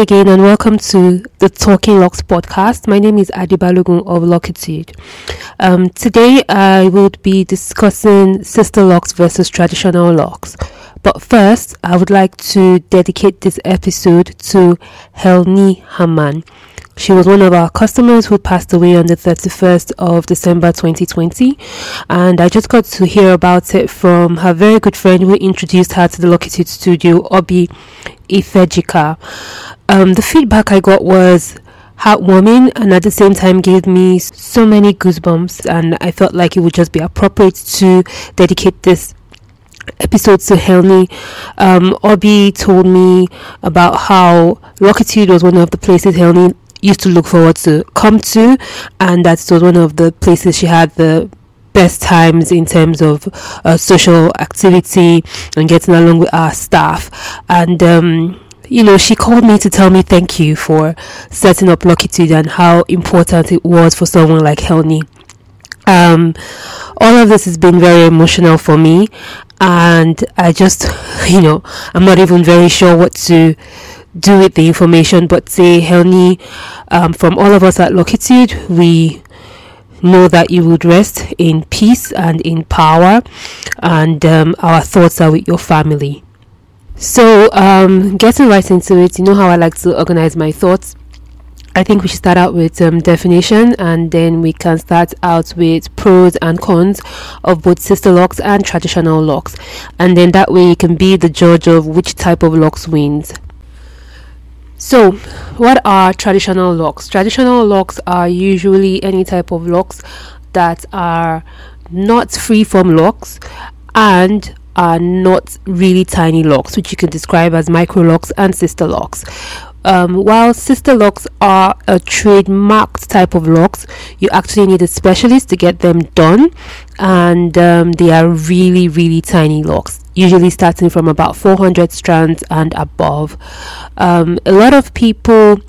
Again and welcome to the Talking Locks podcast. My name is Adi Balogun of Locitude. Um, today I will be discussing sister locks versus traditional locks. But first, I would like to dedicate this episode to Helni Haman. She was one of our customers who passed away on the 31st of December 2020. And I just got to hear about it from her very good friend who introduced her to the Locitude studio, Obi Ifejika. Um, the feedback I got was heartwarming and at the same time gave me so many goosebumps and I felt like it would just be appropriate to dedicate this episode to Helni. Um, Obi told me about how Locitude was one of the places Helni used to look forward to come to and that was one of the places she had the best times in terms of uh, social activity and getting along with our staff. And, um, you know, she called me to tell me thank you for setting up Locitude and how important it was for someone like Helni. Um, all of this has been very emotional for me, and I just, you know, I'm not even very sure what to do with the information. But say, Helni, um, from all of us at Locitude, we know that you would rest in peace and in power, and um, our thoughts are with your family. So, um, getting right into it, you know how I like to organize my thoughts. I think we should start out with um, definition and then we can start out with pros and cons of both sister locks and traditional locks. And then that way you can be the judge of which type of locks wins. So, what are traditional locks? Traditional locks are usually any type of locks that are not freeform locks and are not really tiny locks, which you can describe as micro locks and sister locks. Um, while sister locks are a trademarked type of locks, you actually need a specialist to get them done, and um, they are really, really tiny locks, usually starting from about 400 strands and above. Um, a lot of people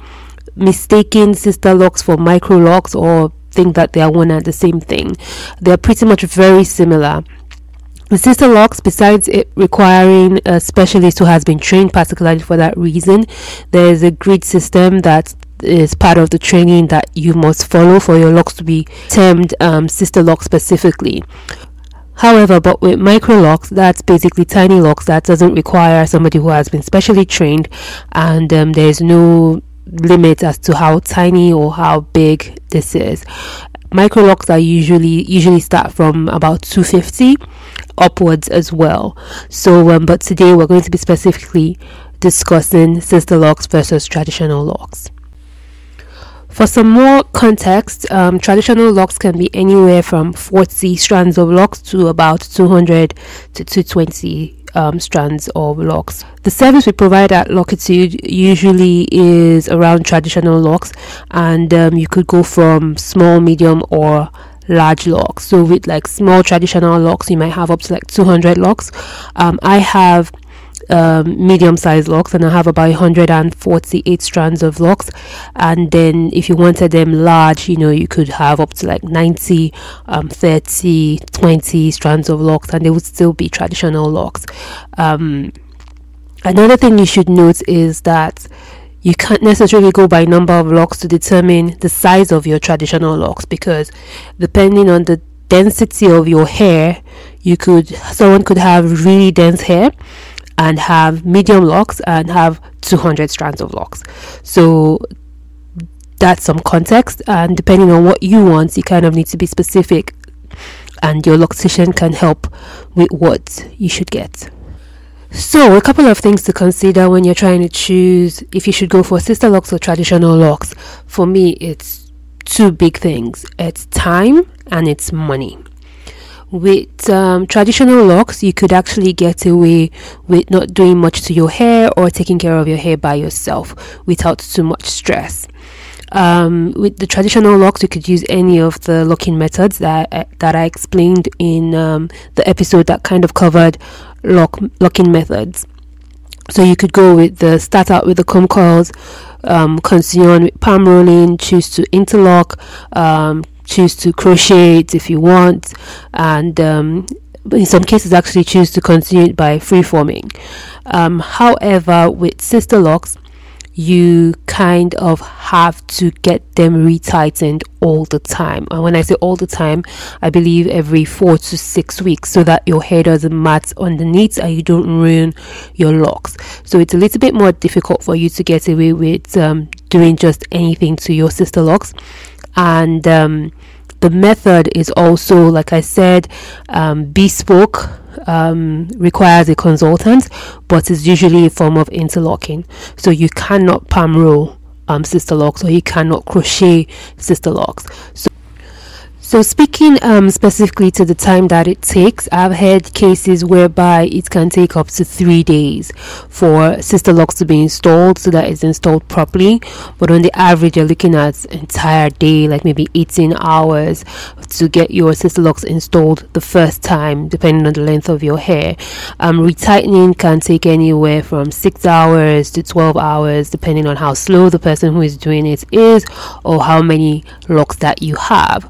mistaking sister locks for micro locks or think that they are one and the same thing. They're pretty much very similar. The sister locks, besides it requiring a specialist who has been trained particularly for that reason, there is a grid system that is part of the training that you must follow for your locks to be termed um, sister lock specifically. However, but with micro locks, that's basically tiny locks that doesn't require somebody who has been specially trained, and um, there's no limit as to how tiny or how big this is. Micro locks are usually usually start from about 250 upwards as well. So, um, but today we're going to be specifically discussing sister locks versus traditional locks. For some more context, um, traditional locks can be anywhere from 40 strands of locks to about 200 to 220 um, strands of locks. The service we provide at Locitude usually is around traditional locks, and um, you could go from small, medium, or large locks. So with like small traditional locks, you might have up to like 200 locks. Um, I have um, medium sized locks and I have about 148 strands of locks. And then if you wanted them large, you know, you could have up to like 90, um, 30, 20 strands of locks and they would still be traditional locks. Um, another thing you should note is that you can't necessarily go by number of locks to determine the size of your traditional locks because depending on the density of your hair you could someone could have really dense hair and have medium locks and have 200 strands of locks so that's some context and depending on what you want you kind of need to be specific and your loctician can help with what you should get so, a couple of things to consider when you're trying to choose if you should go for sister locks or traditional locks. For me, it's two big things it's time and it's money. With um, traditional locks, you could actually get away with not doing much to your hair or taking care of your hair by yourself without too much stress. Um, with the traditional locks, you could use any of the locking methods that that I explained in um, the episode that kind of covered lock locking methods. So you could go with the start out with the comb coils, um, continue on with palm rolling, choose to interlock, um, choose to crochet it if you want, and um, in some cases actually choose to continue it by free forming. Um, however, with sister locks, you kind of have to get them retightened all the time. And when I say all the time, I believe every four to six weeks so that your hair doesn't mat underneath and you don't ruin your locks. So it's a little bit more difficult for you to get away with um, doing just anything to your sister locks. And um, the method is also, like I said, um, bespoke, um, requires a consultant, but is usually a form of interlocking. So you cannot palm roll um, sister locks or you cannot crochet sister locks. So so, speaking um, specifically to the time that it takes, I've had cases whereby it can take up to three days for sister locks to be installed so that it's installed properly. But on the average, you're looking at entire day, like maybe 18 hours, to get your sister locks installed the first time, depending on the length of your hair. Um, retightening can take anywhere from six hours to 12 hours, depending on how slow the person who is doing it is or how many locks that you have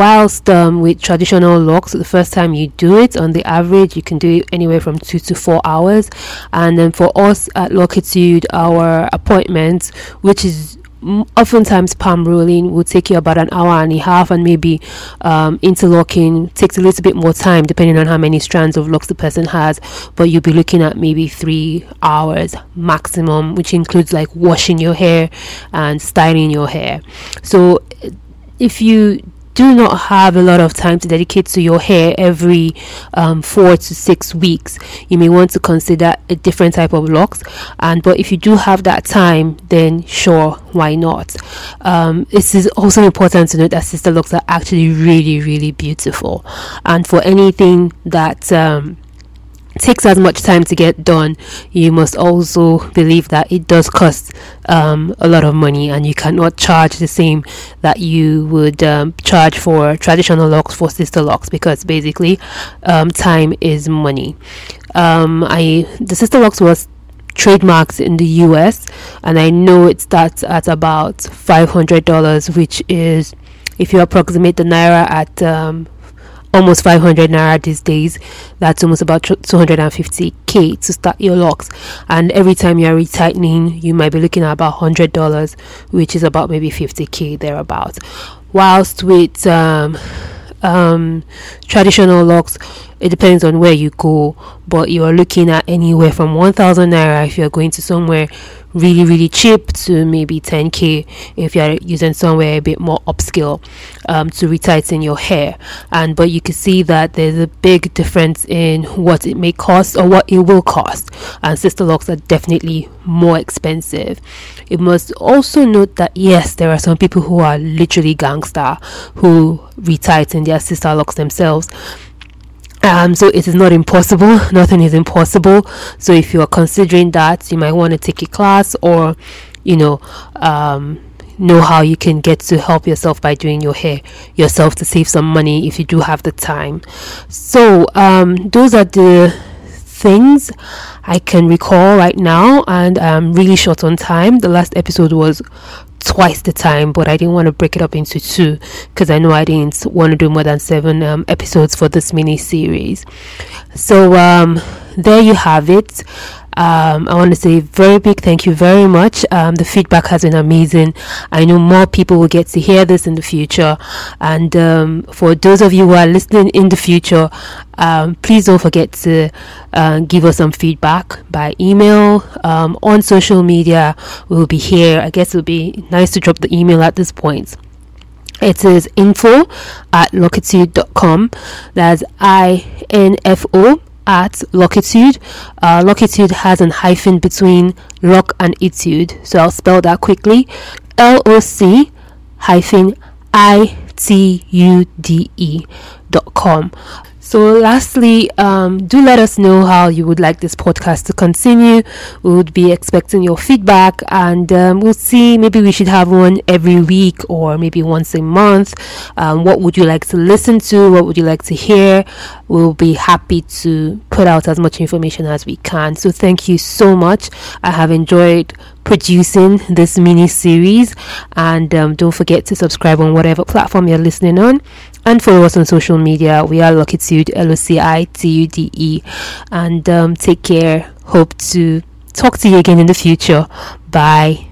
whilst um, with traditional locks the first time you do it on the average you can do it anywhere from two to four hours. And then for us at Locitude our appointment which is oftentimes palm rolling will take you about an hour and a half and maybe um, interlocking takes a little bit more time depending on how many strands of locks the person has. But you'll be looking at maybe three hours maximum which includes like washing your hair and styling your hair. So if you do not have a lot of time to dedicate to your hair every um, four to six weeks, you may want to consider a different type of locks. And but if you do have that time, then sure, why not? Um, it is also important to note that sister locks are actually really, really beautiful. And for anything that um, takes as much time to get done, you must also believe that it does cost um, a lot of money and you cannot charge the same that you would um, charge for traditional locks for sister locks because basically um, time is money. Um, I the sister locks was trademarked in the US and I know it starts at about $500 which is if you approximate the naira at um, almost 500 naira these days. That's almost about 250k to start your locks. And every time you're retightening you might be looking at about $100 which is about maybe 50k thereabouts. Whilst with um, um, traditional locks it depends on where you go but you are looking at anywhere from 1000 naira if you're going to somewhere really really cheap to maybe 10k if you're using somewhere a bit more upscale um, to retighten your hair. And but you can see that there's a big difference in what it may cost or what it will cost. And sister locks are definitely more expensive. You must also note that yes there are some people who are literally gangster who retighten their sister locks themselves um, so it is not impossible. Nothing is impossible. So if you are considering that, you might want to take a class or, you know, um, know how you can get to help yourself by doing your hair yourself to save some money if you do have the time. So um, those are the things I can recall right now, and I'm really short on time. The last episode was twice the time, but I didn't want to break it up into two because I know I didn't want to do more than seven um, episodes for this mini series. So, um, there you have it. Um, I want to say very big thank you very much. Um, the feedback has been amazing. I know more people will get to hear this in the future. And um, for those of you who are listening in the future, um, please don't forget to uh, give us some feedback by email um, on social media. We'll be here. I guess it would be nice to drop the email at this point. It is info at loc-itude.com. That's I N F O at Locitude. Uh, Locitude has an hyphen between lock and etude, so I'll spell that quickly. L O C hyphen I T U D E dot com. So, lastly, um, do let us know how you would like this podcast to continue. We would be expecting your feedback, and um, we'll see. Maybe we should have one every week or maybe once a month. Um, what would you like to listen to? What would you like to hear? We'll be happy to put out as much information as we can. So, thank you so much. I have enjoyed producing this mini series, and um, don't forget to subscribe on whatever platform you're listening on and follow us on social media. We are Locitude, L O C I T U D E. And um, take care. Hope to talk to you again in the future. Bye.